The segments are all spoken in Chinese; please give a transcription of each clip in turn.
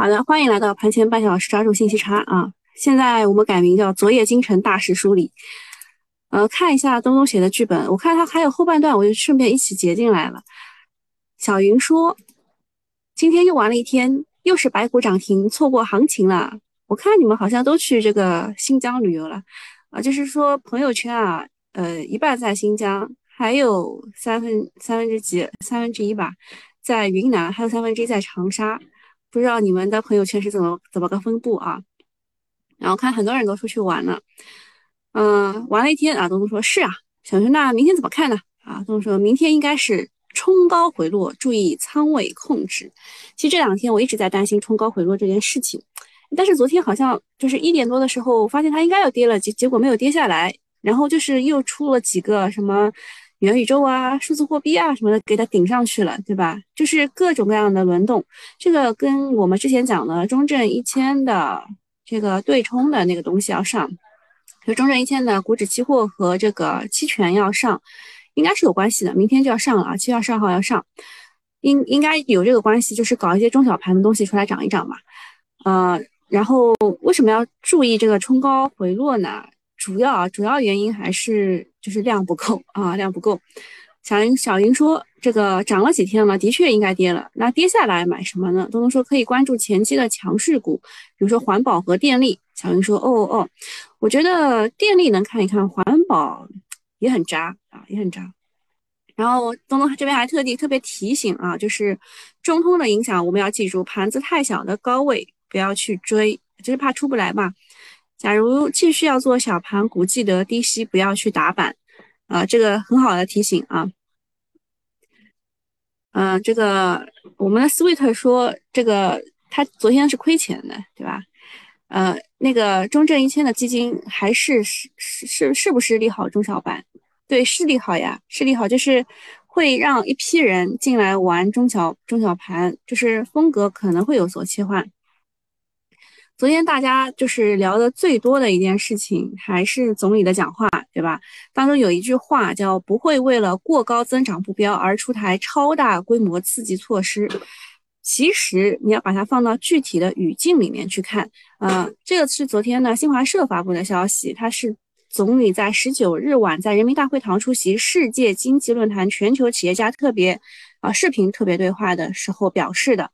好的，欢迎来到盘前半小时抓住信息差啊！现在我们改名叫昨夜京城大事梳理。呃，看一下东东写的剧本，我看他还有后半段，我就顺便一起截进来了。小云说：“今天又玩了一天，又是白股涨停，错过行情了。我看你们好像都去这个新疆旅游了啊，就是说朋友圈啊，呃，一半在新疆，还有三分三分之几，三分之一吧，在云南，还有三分之一在长沙。不知道你们的朋友圈是怎么怎么个分布啊？然后看很多人都出去玩了，嗯，玩了一天啊。东东说是啊，小云那明天怎么看呢？啊，东东说明天应该是。”冲高回落，注意仓位控制。其实这两天我一直在担心冲高回落这件事情，但是昨天好像就是一点多的时候，发现它应该要跌了，结结果没有跌下来，然后就是又出了几个什么元宇宙啊、数字货币啊什么的，给它顶上去了，对吧？就是各种各样的轮动，这个跟我们之前讲的中证一千的这个对冲的那个东西要上，就中证一千的股指期货和这个期权要上。应该是有关系的，明天就要上了啊，七月二十二号要上，应应该有这个关系，就是搞一些中小盘的东西出来涨一涨嘛。呃，然后为什么要注意这个冲高回落呢？主要啊，主要原因还是就是量不够啊，量不够。小云小云说，这个涨了几天了，的确应该跌了。那跌下来买什么呢？东东说可以关注前期的强势股，比如说环保和电力。小云说，哦哦，我觉得电力能看一看，环保。也很渣啊，也很渣。然后东东这边还特地特别提醒啊，就是中通的影响，我们要记住，盘子太小的高位不要去追，就是怕出不来嘛。假如继续要做小盘股，记得低吸不要去打板啊，这个很好的提醒啊。嗯，这个我们的 Sweet 说，这个他昨天是亏钱的，对吧？呃，那个中证一千的基金还是是是是不是利好中小板？对，是利好呀，是利好，就是会让一批人进来玩中小中小盘，就是风格可能会有所切换。昨天大家就是聊的最多的一件事情，还是总理的讲话，对吧？当中有一句话叫“不会为了过高增长目标而出台超大规模刺激措施”。其实你要把它放到具体的语境里面去看，呃，这个是昨天呢新华社发布的消息，它是总理在十九日晚在人民大会堂出席世界经济论坛全球企业家特别啊视频特别对话的时候表示的。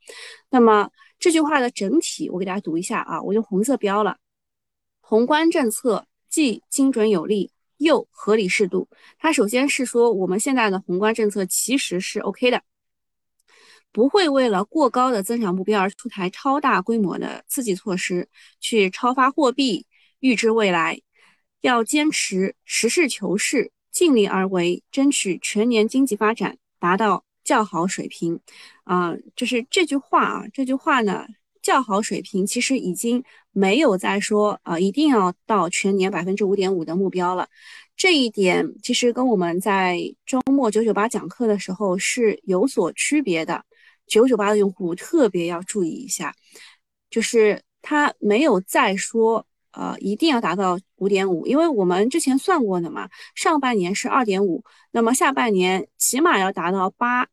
那么这句话的整体我给大家读一下啊，我用红色标了，宏观政策既精准有力又合理适度。它首先是说我们现在的宏观政策其实是 OK 的。不会为了过高的增长目标而出台超大规模的刺激措施，去超发货币预支未来，要坚持实事求是，尽力而为，争取全年经济发展达到较好水平。啊，就是这句话啊，这句话呢，较好水平其实已经没有在说啊，一定要到全年百分之五点五的目标了。这一点其实跟我们在周末九九八讲课的时候是有所区别的。九九八的用户特别要注意一下，就是他没有再说，呃，一定要达到五点五，因为我们之前算过的嘛，上半年是二点五，那么下半年起码要达到八，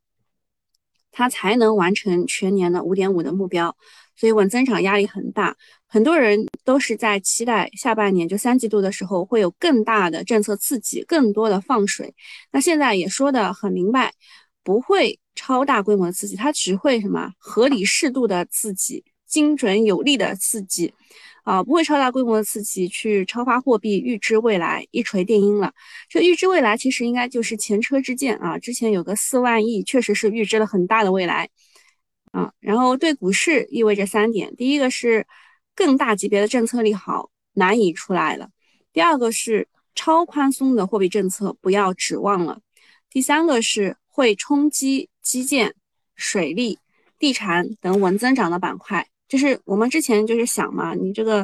它才能完成全年的五点五的目标，所以稳增长压力很大，很多人都是在期待下半年就三季度的时候会有更大的政策刺激，更多的放水，那现在也说的很明白，不会。超大规模的刺激，它只会什么合理适度的刺激，精准有力的刺激，啊，不会超大规模的刺激去超发货币预知未来一锤定音了。这预知未来其实应该就是前车之鉴啊，之前有个四万亿，确实是预支了很大的未来啊。然后对股市意味着三点：第一个是更大级别的政策利好难以出来了；第二个是超宽松的货币政策不要指望了；第三个是会冲击。基建、水利、地产等稳增长的板块，就是我们之前就是想嘛，你这个，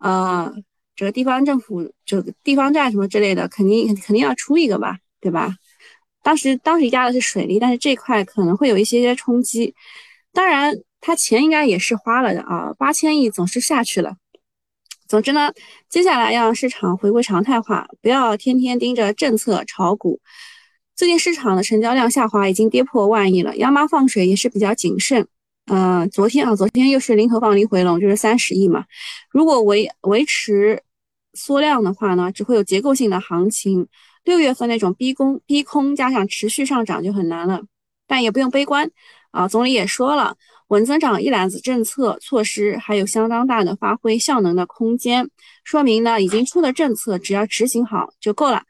呃，这个地方政府这个地方债什么之类的，肯定肯定要出一个吧，对吧？当时当时压的是水利，但是这块可能会有一些些冲击。当然，他钱应该也是花了的啊，八千亿总是下去了。总之呢，接下来要让市场回归常态化，不要天天盯着政策炒股。最近市场的成交量下滑，已经跌破万亿了。央妈放水也是比较谨慎，嗯，昨天啊，昨天又是零投放零回笼，就是三十亿嘛。如果维维持缩量的话呢，只会有结构性的行情。六月份那种逼空逼空加上持续上涨就很难了，但也不用悲观啊。总理也说了，稳增长一揽子政策措施还有相当大的发挥效能的空间，说明呢，已经出的政策只要执行好就够了。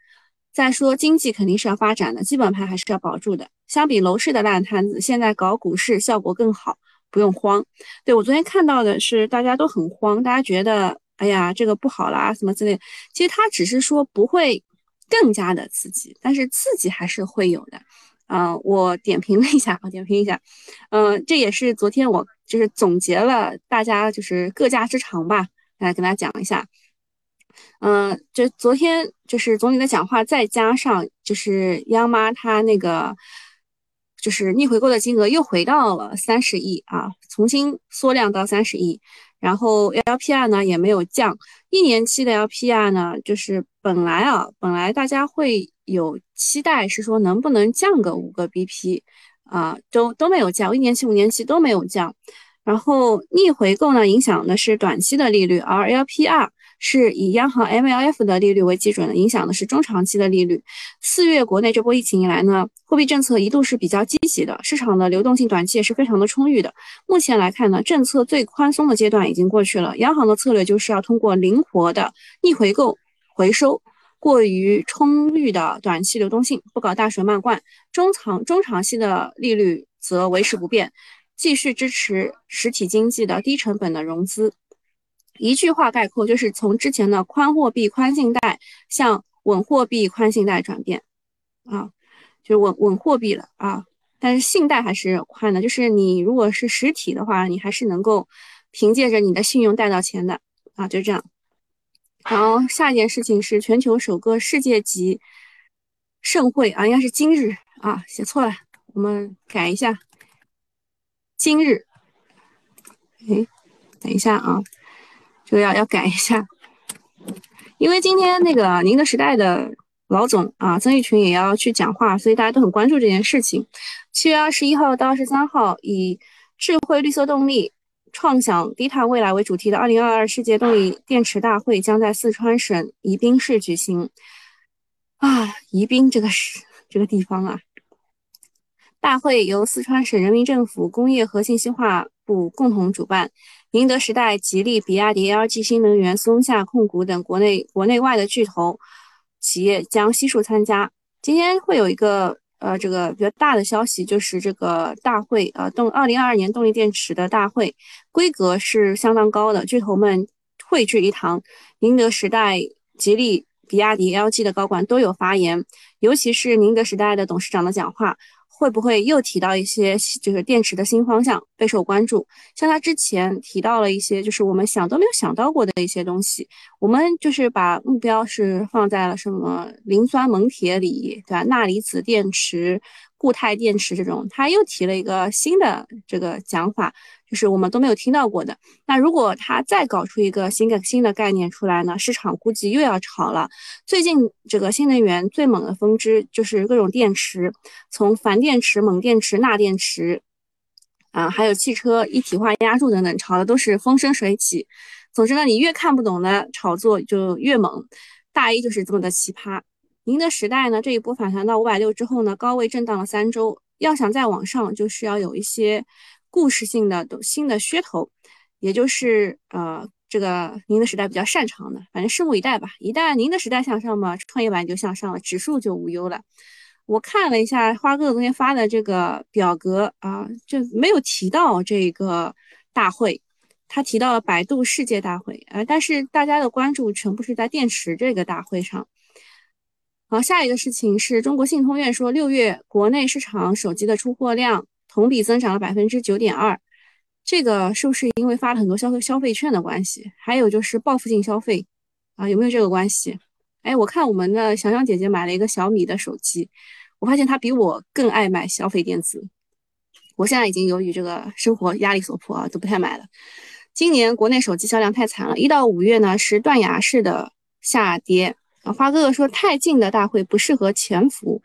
再说经济肯定是要发展的，基本盘还是要保住的。相比楼市的烂摊子，现在搞股市效果更好。不用慌，对我昨天看到的是大家都很慌，大家觉得哎呀这个不好啦什么之类。其实他只是说不会更加的刺激，但是刺激还是会有的。嗯，我点评了一下，我点评一下，嗯，这也是昨天我就是总结了大家就是各家之长吧，来跟大家讲一下。嗯，就昨天就是总理的讲话，再加上就是央妈她那个。就是逆回购的金额又回到了三十亿啊，重新缩量到三十亿，然后 LPR 呢也没有降，一年期的 LPR 呢，就是本来啊，本来大家会有期待是说能不能降个五个 BP 啊，都都没有降，一年期、五年期都没有降，然后逆回购呢影响的是短期的利率，而 LPR。是以央行 MLF 的利率为基准，影响的是中长期的利率。四月国内这波疫情以来呢，货币政策一度是比较积极的，市场的流动性短期也是非常的充裕的。目前来看呢，政策最宽松的阶段已经过去了，央行的策略就是要通过灵活的逆回购回收过于充裕的短期流动性，不搞大水漫灌。中长中长期的利率则维持不变，继续支持实体经济的低成本的融资。一句话概括，就是从之前的宽货币宽信贷向稳货币宽信贷转变，啊，就是稳稳货币了啊，但是信贷还是宽的，就是你如果是实体的话，你还是能够凭借着你的信用贷到钱的啊，就这样。然后下一件事情是全球首个世界级盛会啊，应该是今日啊，写错了，我们改一下，今日，哎，等一下啊。这个要要改一下，因为今天那个宁德时代的老总啊曾毓群也要去讲话，所以大家都很关注这件事情。七月二十一号到二十三号，以“智慧绿色动力，创想低碳未来”为主题的二零二二世界动力电池大会将在四川省宜宾市举行。啊，宜宾这个是这个地方啊！大会由四川省人民政府工业和信息化部共同主办。宁德时代、吉利、比亚迪、LG 新能源、松下控股等国内国内外的巨头企业将悉数参加。今天会有一个呃这个比较大的消息，就是这个大会呃动二零二二年动力电池的大会规格是相当高的，巨头们汇聚一堂。宁德时代、吉利、比亚迪、LG 的高管都有发言，尤其是宁德时代的董事长的讲话。会不会又提到一些就是电池的新方向备受关注？像他之前提到了一些就是我们想都没有想到过的一些东西，我们就是把目标是放在了什么磷酸锰铁锂，对吧？钠离子电池。固态电池这种，他又提了一个新的这个讲法，就是我们都没有听到过的。那如果他再搞出一个新的新的概念出来呢？市场估计又要炒了。最近这个新能源最猛的分支就是各种电池，从钒电池、锰电池、钠电池，啊，还有汽车一体化压铸等等，炒的都是风生水起。总之呢，你越看不懂的炒作就越猛，大 A 就是这么的奇葩。宁德时代呢，这一波反弹到五百六之后呢，高位震荡了三周，要想再往上，就是要有一些故事性的新的噱头，也就是呃，这个宁德时代比较擅长的，反正拭目以待吧。一旦宁德时代向上嘛，创业板就向上了，指数就无忧了。我看了一下花哥昨天发的这个表格啊，就没有提到这个大会，他提到了百度世界大会啊，但是大家的关注全部是在电池这个大会上。好，下一个事情是中国信通院说，六月国内市场手机的出货量同比增长了百分之九点二，这个是不是因为发了很多消费消费券的关系？还有就是报复性消费啊，有没有这个关系？哎，我看我们的小小姐姐买了一个小米的手机，我发现她比我更爱买消费电子。我现在已经由于这个生活压力所迫啊，都不太买了。今年国内手机销量太惨了，一到五月呢是断崖式的下跌。花哥哥说：“太近的大会不适合潜伏，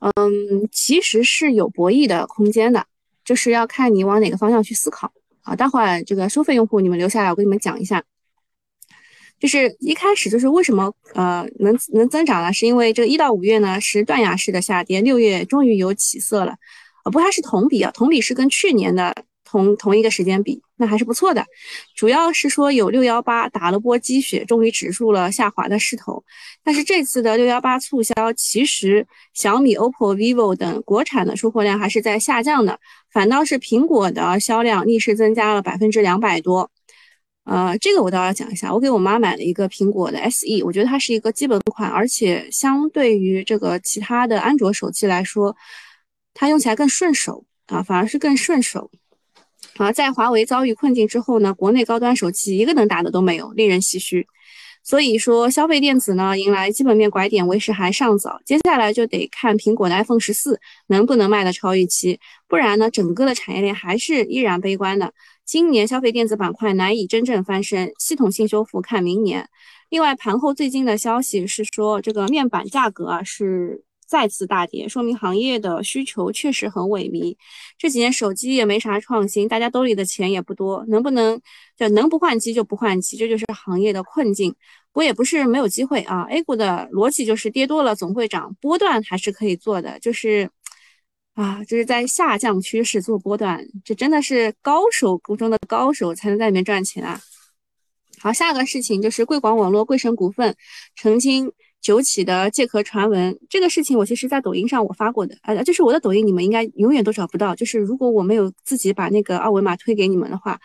嗯，其实是有博弈的空间的。就是要看你往哪个方向去思考啊。待会儿这个收费用户你们留下来，我跟你们讲一下。就是一开始就是为什么呃能能增长呢？是因为这个一到五月呢是断崖式的下跌，六月终于有起色了，啊不，它是同比啊，同比是跟去年的同同一个时间比，那还是不错的。主要是说有六幺八打了波鸡血，终于止住了下滑的势头。但是这次的六幺八促销，其实小米、OPPO、vivo 等国产的出货量还是在下降的，反倒是苹果的销量逆势增加了百分之两百多。呃，这个我倒要讲一下，我给我妈买了一个苹果的 SE，我觉得它是一个基本款，而且相对于这个其他的安卓手机来说，它用起来更顺手啊，反而是更顺手。啊，在华为遭遇困境之后呢，国内高端手机一个能打的都没有，令人唏嘘。所以说，消费电子呢，迎来基本面拐点为时还尚早，接下来就得看苹果的 iPhone 十四能不能卖得超预期，不然呢，整个的产业链还是依然悲观的。今年消费电子板块难以真正翻身，系统性修复看明年。另外，盘后最近的消息是说，这个面板价格啊是再次大跌，说明行业的需求确实很萎靡。这几年手机也没啥创新，大家兜里的钱也不多，能不能就能不换机就不换机，这就是行业的困境。不过也不是没有机会啊，A 股的逻辑就是跌多了总会涨，波段还是可以做的，就是。啊，就是在下降趋势做波段，这真的是高手中的高手才能在里面赚钱啊！好，下个事情就是贵广网络、贵省股份澄清九起的借壳传闻。这个事情我其实在抖音上我发过的，呃，就是我的抖音你们应该永远都找不到。就是如果我没有自己把那个二维码推给你们的话，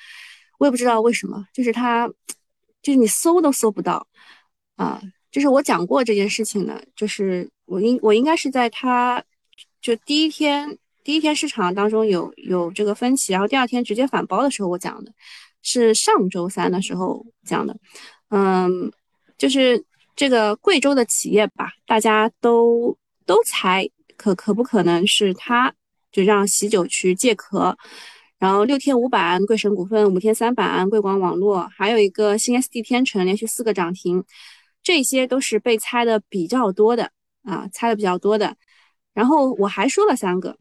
我也不知道为什么，就是它，就是你搜都搜不到啊。就是我讲过这件事情的，就是我应我应该是在他。就第一天，第一天市场当中有有这个分歧，然后第二天直接反包的时候，我讲的是上周三的时候讲的，嗯，就是这个贵州的企业吧，大家都都猜可可不可能是他，就让喜酒去借壳，然后六天五板贵省股份，五天三板贵广网络，还有一个新 SD 天成连续四个涨停，这些都是被猜的比较多的啊，猜的比较多的。然后我还说了三个，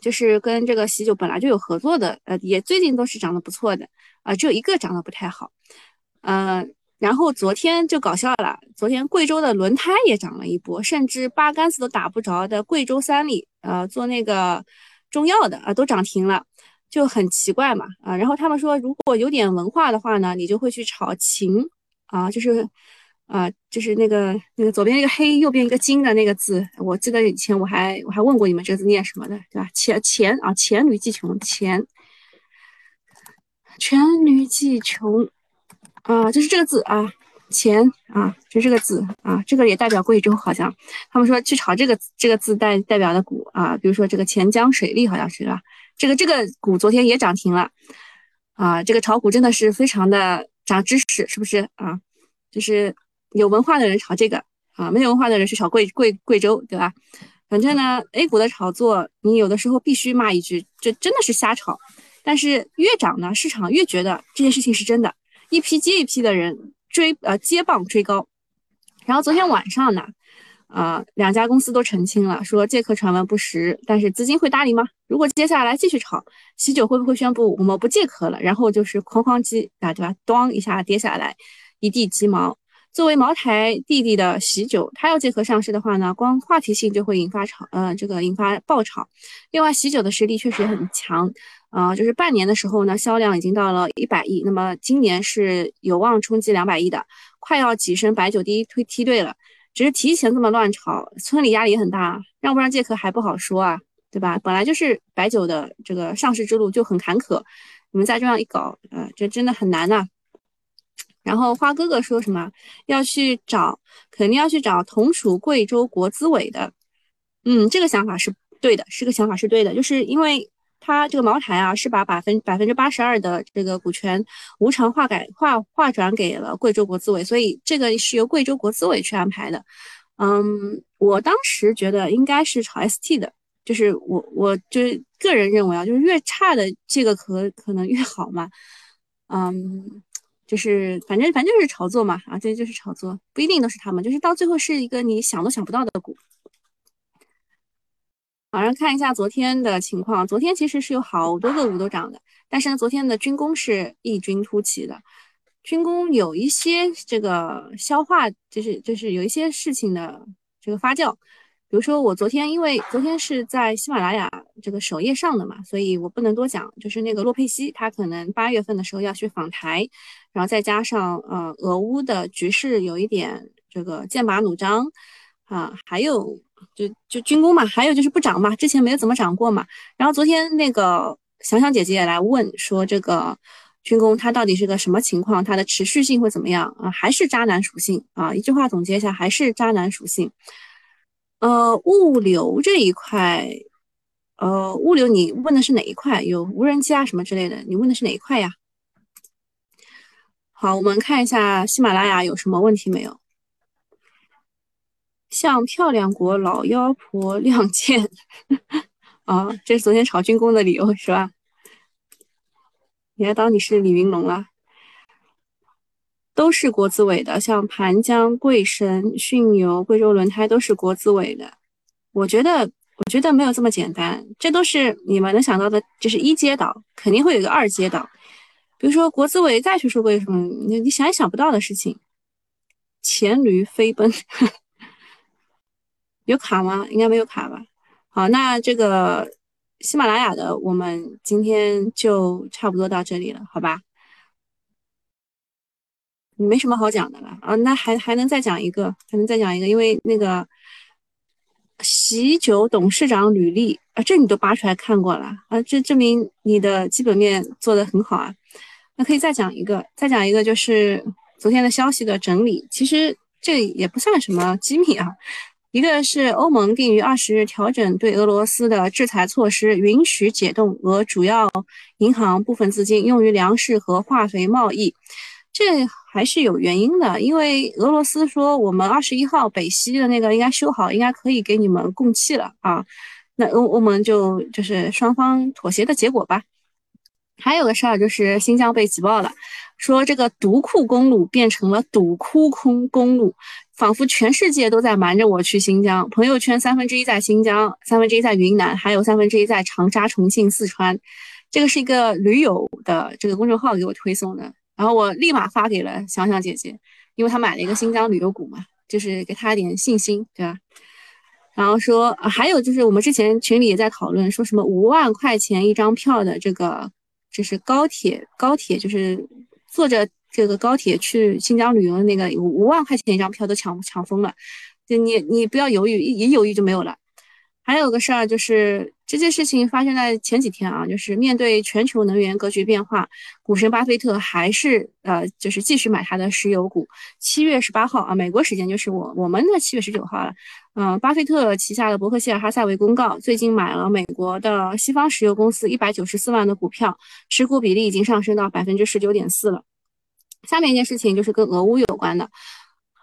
就是跟这个喜酒本来就有合作的，呃，也最近都是涨得不错的，啊，只有一个涨得不太好，嗯，然后昨天就搞笑了，昨天贵州的轮胎也涨了一波，甚至八竿子都打不着的贵州三里，呃，做那个中药的啊，都涨停了，就很奇怪嘛，啊，然后他们说如果有点文化的话呢，你就会去炒秦，啊，就是。啊，就是那个那个左边一个黑，右边一个金的那个字，我记得以前我还我还问过你们这个字念什么的，对吧？黔黔啊，黔驴技穷，黔，黔驴技穷，啊，就是这个字啊，黔啊，就这个字啊，这个也代表贵州，好像他们说去炒这个这个字代代表的股啊，比如说这个钱江水利，好像是吧？这个这个股昨天也涨停了，啊，这个炒股真的是非常的长知识，是不是啊？就是。有文化的人炒这个啊，没有文化的人去炒贵贵贵州，对吧？反正呢，A 股的炒作，你有的时候必须骂一句，这真的是瞎炒。但是越涨呢，市场越觉得这件事情是真的，一批接一批的人追呃接棒追高。然后昨天晚上呢，啊，两家公司都澄清了，说借壳传闻不实，但是资金会搭理吗？如果接下来继续炒，喜酒会不会宣布我们不借壳了？然后就是哐哐机啊，对吧？咣一下跌下来，一地鸡毛。作为茅台弟弟的喜酒，它要借壳上市的话呢，光话题性就会引发炒，呃，这个引发爆炒。另外，喜酒的实力确实很强，呃，就是半年的时候呢，销量已经到了一百亿，那么今年是有望冲击两百亿的，快要跻身白酒第一推梯队了。只是提前这么乱炒，村里压力也很大，让不让借壳还不好说啊，对吧？本来就是白酒的这个上市之路就很坎坷，你们再这样一搞，呃，这真的很难呐。然后花哥哥说什么要去找，肯定要去找同属贵州国资委的，嗯，这个想法是对的，是个想法是对的，就是因为他这个茅台啊，是把百分百分之八十二的这个股权无偿划改划划转给了贵州国资委，所以这个是由贵州国资委去安排的。嗯，我当时觉得应该是炒 ST 的，就是我我就是个人认为啊，就是越差的这个可可能越好嘛，嗯。就是反正反正就是炒作嘛，啊，这就是炒作，不一定都是他们，就是到最后是一个你想都想不到的股。马上看一下昨天的情况，昨天其实是有好多个股都涨的，但是呢，昨天的军工是异军突起的，军工有一些这个消化，就是就是有一些事情的这个发酵。比如说我昨天，因为昨天是在喜马拉雅这个首页上的嘛，所以我不能多讲。就是那个洛佩西，他可能八月份的时候要去访台，然后再加上呃俄乌的局势有一点这个剑拔弩张啊，还有就就军工嘛，还有就是不涨嘛，之前没有怎么涨过嘛。然后昨天那个想想姐姐也来问说，这个军工它到底是个什么情况，它的持续性会怎么样啊？还是渣男属性啊？一句话总结一下，还是渣男属性。呃，物流这一块，呃，物流你问的是哪一块？有无人机啊什么之类的？你问的是哪一块呀？好，我们看一下喜马拉雅有什么问题没有？向漂亮国老妖婆亮剑啊，这是昨天炒军工的理由是吧？你还当你是李云龙了？都是国资委的，像盘江、贵神、迅游、贵州轮胎都是国资委的。我觉得，我觉得没有这么简单，这都是你们能想到的，就是一阶岛，肯定会有个二阶岛。比如说国资委再去说过什么，你你想也想不到的事情。黔驴飞奔，有卡吗？应该没有卡吧。好，那这个喜马拉雅的，我们今天就差不多到这里了，好吧？没什么好讲的了啊，那还还能再讲一个，还能再讲一个，因为那个喜酒董事长履历啊，这你都扒出来看过了啊，这证明你的基本面做得很好啊。那可以再讲一个，再讲一个就是昨天的消息的整理，其实这也不算什么机密啊。一个是欧盟定于二十日调整对俄罗斯的制裁措施，允许解冻俄主要银行部分资金用于粮食和化肥贸易。这还是有原因的，因为俄罗斯说我们二十一号北溪的那个应该修好，应该可以给你们供气了啊。那欧欧盟就就是双方妥协的结果吧。还有个事儿就是新疆被挤爆了，说这个独库公路变成了堵窟空公路，仿佛全世界都在瞒着我去新疆。朋友圈三分之一在新疆，三分之一在云南，还有三分之一在长沙、重庆、四川。这个是一个驴友的这个公众号给我推送的。然后我立马发给了想想姐姐，因为她买了一个新疆旅游股嘛，就是给她一点信心，对吧？然后说，还有就是我们之前群里也在讨论，说什么五万块钱一张票的这个，就是高铁，高铁就是坐着这个高铁去新疆旅游的那个五五万块钱一张票都抢抢疯了，就你你不要犹豫，一犹豫就没有了。还有个事儿就是。这件事情发生在前几天啊，就是面对全球能源格局变化，股神巴菲特还是呃，就是继续买他的石油股。七月十八号啊，美国时间就是我我们的七月十九号了。嗯，巴菲特旗下的伯克希尔哈撒韦公告，最近买了美国的西方石油公司一百九十四万的股票，持股比例已经上升到百分之十九点四了。下面一件事情就是跟俄乌有关的。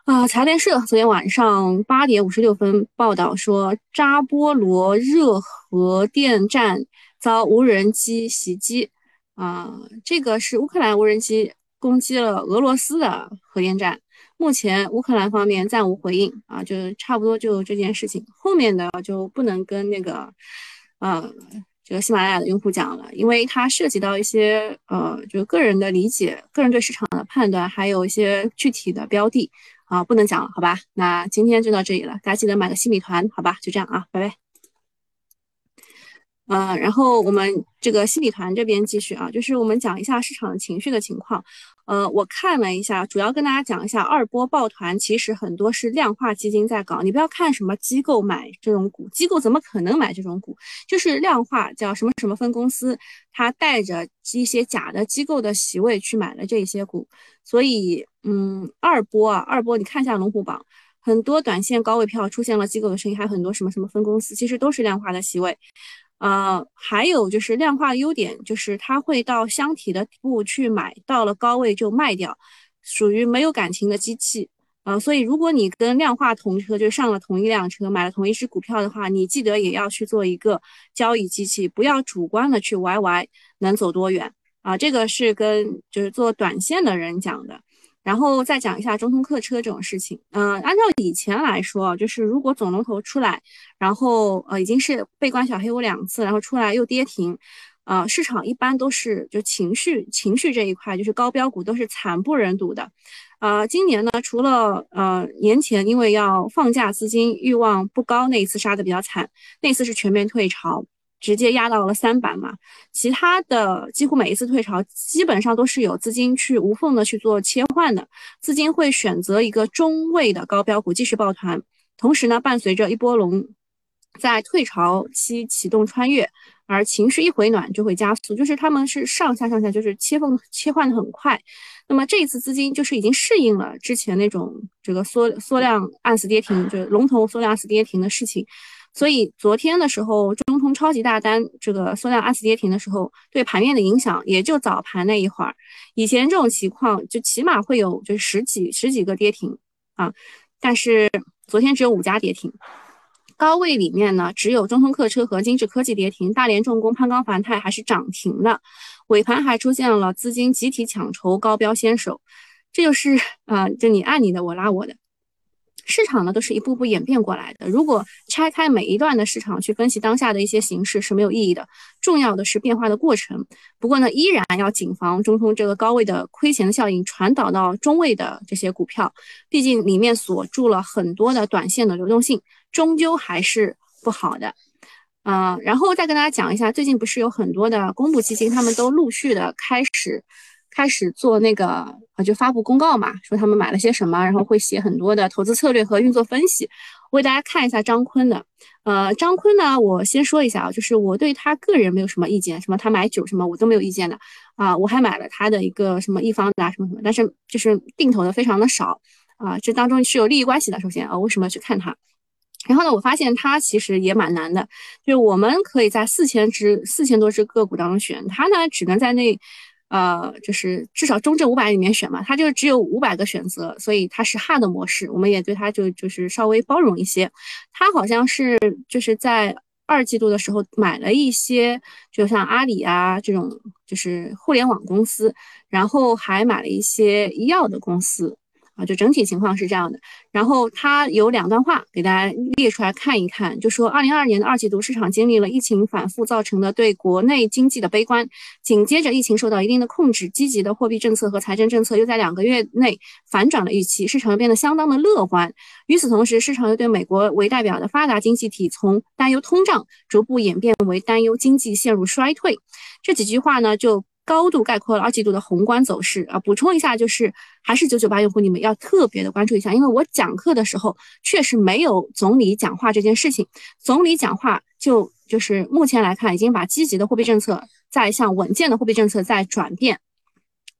啊，财联社昨天晚上八点五十六分报道说，扎波罗热核电站遭无人机袭击。啊，这个是乌克兰无人机攻击了俄罗斯的核电站。目前乌克兰方面暂无回应。啊，就差不多就这件事情，后面的就不能跟那个，呃，这个喜马拉雅的用户讲了，因为它涉及到一些呃，就个人的理解、个人对市场的判断，还有一些具体的标的。啊，不能讲了，好吧？那今天就到这里了，大家记得买个新米团，好吧？就这样啊，拜拜。嗯，然后我们这个新米团这边继续啊，就是我们讲一下市场的情绪的情况。呃，我看了一下，主要跟大家讲一下二波抱团，其实很多是量化基金在搞。你不要看什么机构买这种股，机构怎么可能买这种股？就是量化叫什么什么分公司，他带着一些假的机构的席位去买了这些股。所以，嗯，二波啊，二波，你看一下龙虎榜，很多短线高位票出现了机构的声音，还有很多什么什么分公司，其实都是量化的席位。呃，还有就是量化的优点，就是它会到箱体的底部去买，到了高位就卖掉，属于没有感情的机器。呃，所以如果你跟量化同车，就上了同一辆车，买了同一只股票的话，你记得也要去做一个交易机器，不要主观的去 YY 能走多远啊。这个是跟就是做短线的人讲的。然后再讲一下中通客车这种事情。嗯，按照以前来说，就是如果总龙头出来，然后呃已经是被关小黑屋两次，然后出来又跌停，呃，市场一般都是就情绪情绪这一块，就是高标股都是惨不忍睹的。呃，今年呢，除了呃年前因为要放假，资金欲望不高那一次杀的比较惨，那次是全面退潮。直接压到了三板嘛，其他的几乎每一次退潮，基本上都是有资金去无缝的去做切换的，资金会选择一个中位的高标股继续抱团，同时呢，伴随着一波龙在退潮期启动穿越，而情绪一回暖就会加速，就是他们是上下上下就是切缝切换的很快，那么这一次资金就是已经适应了之前那种这个缩缩量按死跌停，就是龙头缩量按死跌停的事情。所以昨天的时候，超级大单这个缩量二次跌停的时候，对盘面的影响也就早盘那一会儿。以前这种情况就起码会有就十几十几个跌停啊，但是昨天只有五家跌停。高位里面呢，只有中通客车和金智科技跌停，大连重工、攀钢凡泰还是涨停的。尾盘还出现了资金集体抢筹高标先手，这就是啊，就你按你的，我拉我的。市场呢都是一步步演变过来的。如果拆开每一段的市场去分析当下的一些形势是没有意义的。重要的是变化的过程。不过呢，依然要谨防中通这个高位的亏钱的效应传导到中位的这些股票，毕竟里面锁住了很多的短线的流动性，终究还是不好的。嗯，然后再跟大家讲一下，最近不是有很多的公募基金，他们都陆续的开始。开始做那个啊，就发布公告嘛，说他们买了些什么，然后会写很多的投资策略和运作分析。我给大家看一下张坤的，呃，张坤呢，我先说一下啊，就是我对他个人没有什么意见，什么他买酒什么我都没有意见的啊，我还买了他的一个什么易方达什么什么，但是就是定投的非常的少啊，这当中是有利益关系的。首先啊，为什么要去看他？然后呢，我发现他其实也蛮难的，就是我们可以在四千只四千多只个股当中选，他呢只能在那。呃，就是至少中证五百里面选嘛，它就只有五百个选择，所以它是哈的模式，我们也对它就就是稍微包容一些。它好像是就是在二季度的时候买了一些，就像阿里啊这种就是互联网公司，然后还买了一些医药的公司。啊，就整体情况是这样的。然后他有两段话给大家列出来看一看，就说二零二二年的二季度市场经历了疫情反复造成的对国内经济的悲观，紧接着疫情受到一定的控制，积极的货币政策和财政政策又在两个月内反转了预期，市场又变得相当的乐观。与此同时，市场又对美国为代表的发达经济体从担忧通胀逐步演变为担忧经济陷入衰退。这几句话呢，就。高度概括了二季度的宏观走势啊，补充一下，就是还是九九八用户，你们要特别的关注一下，因为我讲课的时候确实没有总理讲话这件事情。总理讲话就就是目前来看，已经把积极的货币政策在向稳健的货币政策在转变，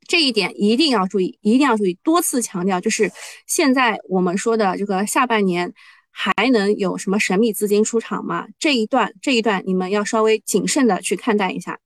这一点一定要注意，一定要注意，多次强调，就是现在我们说的这个下半年还能有什么神秘资金出场吗？这一段这一段你们要稍微谨慎的去看待一下，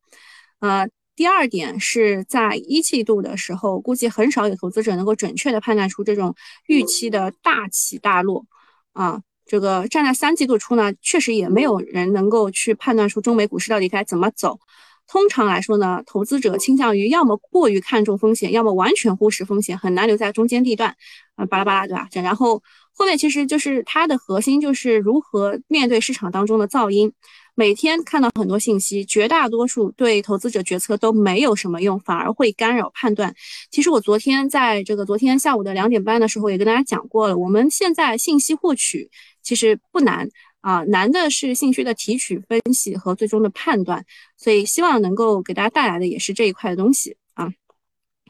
呃。第二点是在一季度的时候，估计很少有投资者能够准确的判断出这种预期的大起大落啊。这个站在三季度初呢，确实也没有人能够去判断出中美股市到底该怎么走。通常来说呢，投资者倾向于要么过于看重风险，要么完全忽视风险，很难留在中间地段啊，巴拉巴拉，对吧？然后后面其实就是它的核心就是如何面对市场当中的噪音。每天看到很多信息，绝大多数对投资者决策都没有什么用，反而会干扰判断。其实我昨天在这个昨天下午的两点半的时候也跟大家讲过了，我们现在信息获取其实不难啊，难的是信息的提取、分析和最终的判断。所以希望能够给大家带来的也是这一块的东西啊。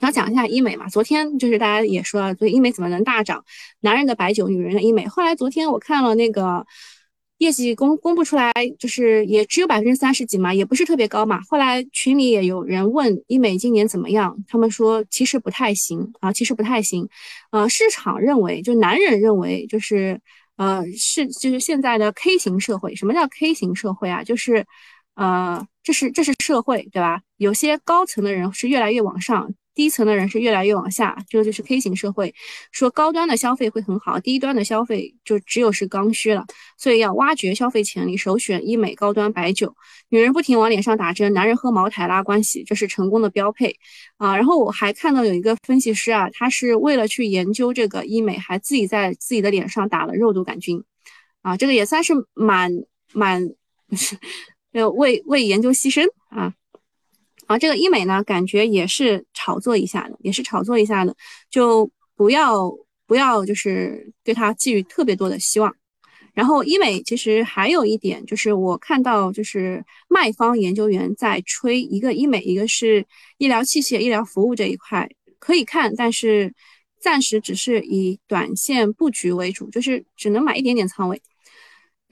然后讲一下医美嘛，昨天就是大家也说了，所以医美怎么能大涨？男人的白酒，女人的医美。后来昨天我看了那个。业绩公公布出来，就是也只有百分之三十几嘛，也不是特别高嘛。后来群里也有人问医美今年怎么样，他们说其实不太行啊，其实不太行。呃，市场认为，就男人认为，就是呃是就是现在的 K 型社会。什么叫 K 型社会啊？就是呃这是这是社会对吧？有些高层的人是越来越往上，低层的人是越来越往下，这个就是 K 型社会。说高端的消费会很好，低端的消费就只有是刚需了。所以要挖掘消费潜力，首选医美、高端白酒。女人不停往脸上打针，男人喝茅台拉关系，这是成功的标配啊。然后我还看到有一个分析师啊，他是为了去研究这个医美，还自己在自己的脸上打了肉毒杆菌啊，这个也算是蛮蛮，呃，为为研究牺牲啊。啊，这个医美呢，感觉也是炒作一下的，也是炒作一下的，就不要不要，就是对它寄予特别多的希望。然后医美其实还有一点，就是我看到就是卖方研究员在吹一个医美，一个是医疗器械、医疗服务这一块可以看，但是暂时只是以短线布局为主，就是只能买一点点仓位。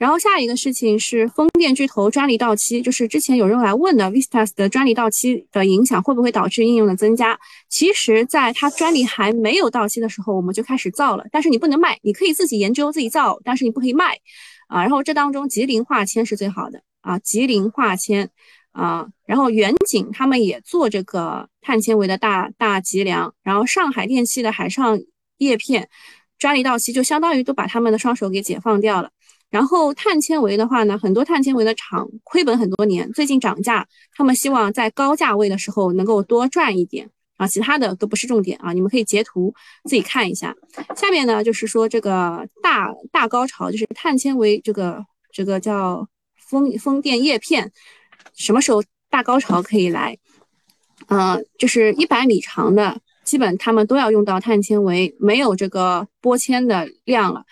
然后下一个事情是风电巨头专利到期，就是之前有人来问的，Vistas 的专利到期的影响会不会导致应用的增加？其实，在它专利还没有到期的时候，我们就开始造了，但是你不能卖，你可以自己研究自己造，但是你不可以卖啊。然后这当中吉林化纤是最好的啊，吉林化纤啊，然后远景他们也做这个碳纤维的大大吉梁，然后上海电气的海上叶片专利到期，就相当于都把他们的双手给解放掉了。然后碳纤维的话呢，很多碳纤维的厂亏本很多年，最近涨价，他们希望在高价位的时候能够多赚一点啊，其他的都不是重点啊，你们可以截图自己看一下。下面呢就是说这个大大高潮，就是碳纤维这个这个叫风风电叶片，什么时候大高潮可以来？嗯，就是一百米长的，基本他们都要用到碳纤维，没有这个玻纤的量了。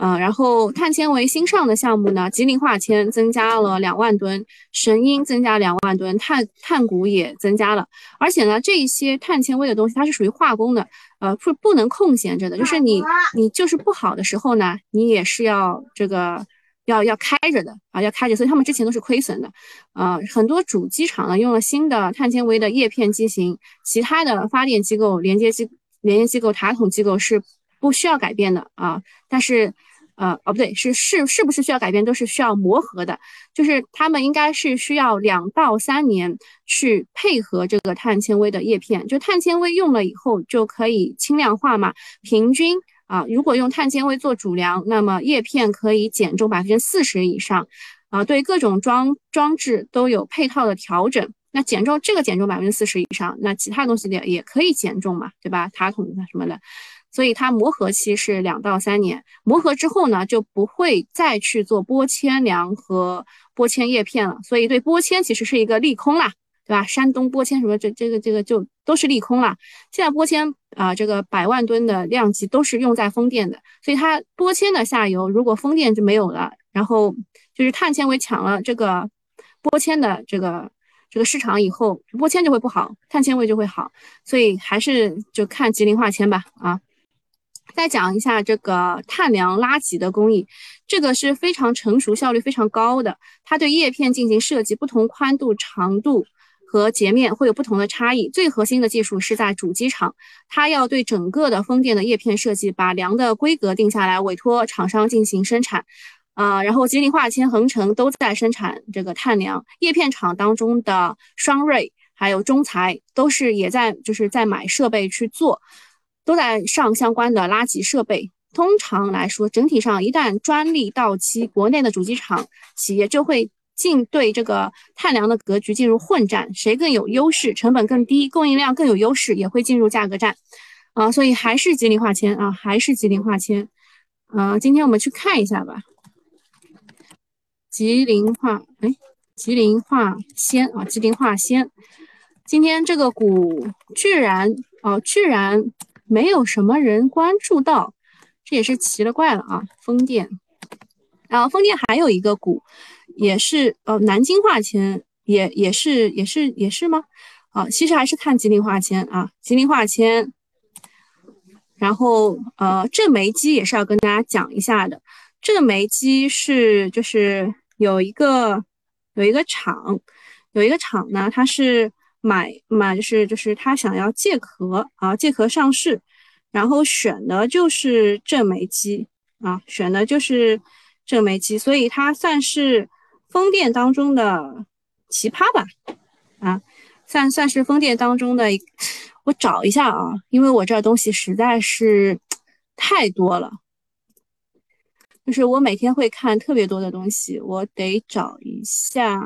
嗯，然后碳纤维新上的项目呢，吉林化纤增加了两万吨，神鹰增加两万吨，碳碳股也增加了。而且呢，这一些碳纤维的东西它是属于化工的，呃，不不能空闲着的，就是你你就是不好的时候呢，你也是要这个要要开着的啊，要开着。所以他们之前都是亏损的，呃，很多主机厂呢用了新的碳纤维的叶片机型，其他的发电机构、连接机连接机构、塔筒机构是不需要改变的啊，但是。呃哦不对，是是是不是需要改变都是需要磨合的，就是他们应该是需要两到三年去配合这个碳纤维的叶片，就碳纤维用了以后就可以轻量化嘛。平均啊，如果用碳纤维做主梁，那么叶片可以减重百分之四十以上啊。对各种装装置都有配套的调整，那减重这个减重百分之四十以上，那其他东西也也可以减重嘛，对吧？塔筒什么的。所以它磨合期是两到三年，磨合之后呢，就不会再去做玻纤梁和玻纤叶片了。所以对玻纤其实是一个利空啦，对吧？山东玻纤什么这这个这个就都是利空啦。现在玻纤啊，这个百万吨的量级都是用在风电的，所以它玻纤的下游如果风电就没有了，然后就是碳纤维抢了这个玻纤的这个这个市场以后，玻纤就会不好，碳纤维就会好。所以还是就看吉林化纤吧，啊。再讲一下这个碳梁拉极的工艺，这个是非常成熟、效率非常高的。它对叶片进行设计，不同宽度、长度和截面会有不同的差异。最核心的技术是在主机厂，它要对整个的风电的叶片设计，把梁的规格定下来，委托厂商进行生产。啊，然后吉林化纤、恒成都在生产这个碳梁叶片厂当中的双瑞还有中材都是也在就是在买设备去做。都在上相关的垃圾设备。通常来说，整体上一旦专利到期，国内的主机厂企业就会进对这个碳梁的格局进入混战，谁更有优势，成本更低，供应量更有优势，也会进入价格战。啊，所以还是吉林化纤啊，还是吉林化纤。嗯，今天我们去看一下吧。吉林化，哎，吉林化纤啊，吉林化纤，今天这个股居然，哦，居然。没有什么人关注到，这也是奇了怪了啊！风电，然后风电还有一个股，也是呃南京化纤，也也是也是也是吗？啊，其实还是看吉林化纤啊，吉林化纤。然后呃正煤机也是要跟大家讲一下的，正煤机是就是有一个有一个厂，有一个厂呢，它是。买买就是就是他想要借壳啊，借壳上市，然后选的就是正煤机啊，选的就是正煤机，所以它算是风电当中的奇葩吧，啊，算算是风电当中的，我找一下啊，因为我这东西实在是太多了，就是我每天会看特别多的东西，我得找一下。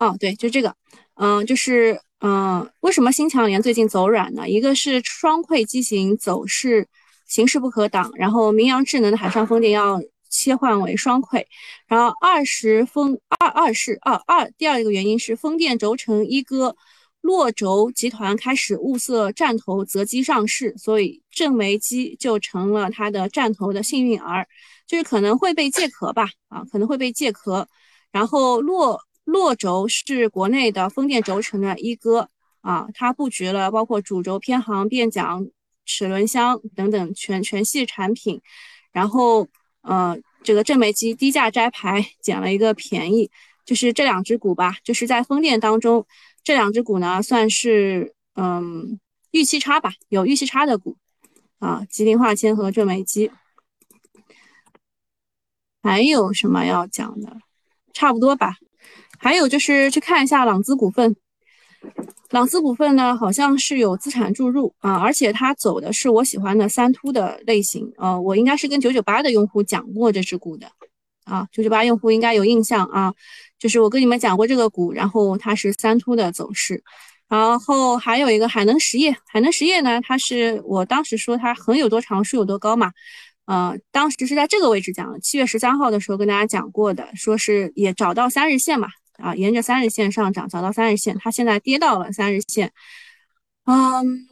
哦，对，就这个，嗯，就是，嗯，为什么新强联最近走软呢？一个是双馈机型走势形势不可挡，然后明阳智能的海上风电要切换为双馈，然后二十风二二是二二，第二个原因是风电轴承一哥洛轴集团开始物色战投择机上市，所以正煤机就成了它的战投的幸运儿，就是可能会被借壳吧，啊，可能会被借壳，然后洛。洛轴是国内的风电轴承的一哥啊，它布局了包括主轴、偏航、变桨、齿轮箱等等全全系产品。然后，呃，这个正煤机低价摘牌，捡了一个便宜，就是这两只股吧，就是在风电当中，这两只股呢算是嗯预期差吧，有预期差的股啊，吉林化纤和正煤机。还有什么要讲的？差不多吧。还有就是去看一下朗姿股份，朗姿股份呢好像是有资产注入啊，而且它走的是我喜欢的三突的类型，呃，我应该是跟九九八的用户讲过这只股的。啊，九九八用户应该有印象啊，就是我跟你们讲过这个股，然后它是三突的走势，然后还有一个海能实业，海能实业呢，它是我当时说它横有多长，竖有多高嘛。呃，当时是在这个位置讲的，七月十三号的时候跟大家讲过的，说是也找到三日线嘛，啊，沿着三日线上涨，找到三日线，它现在跌到了三日线，嗯，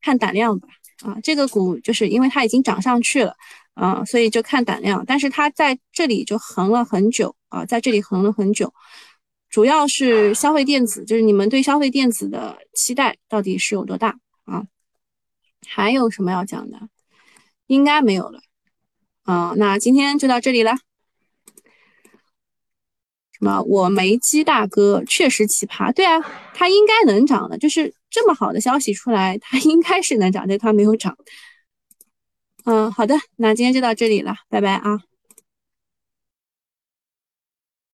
看胆量吧，啊，这个股就是因为它已经涨上去了，啊，所以就看胆量，但是它在这里就横了很久啊，在这里横了很久，主要是消费电子，就是你们对消费电子的期待到底是有多大啊？还有什么要讲的？应该没有了，嗯，那今天就到这里了。什么？我煤机大哥确实奇葩，对啊，他应该能涨的，就是这么好的消息出来，他应该是能涨，但他没有涨。嗯，好的，那今天就到这里了，拜拜啊。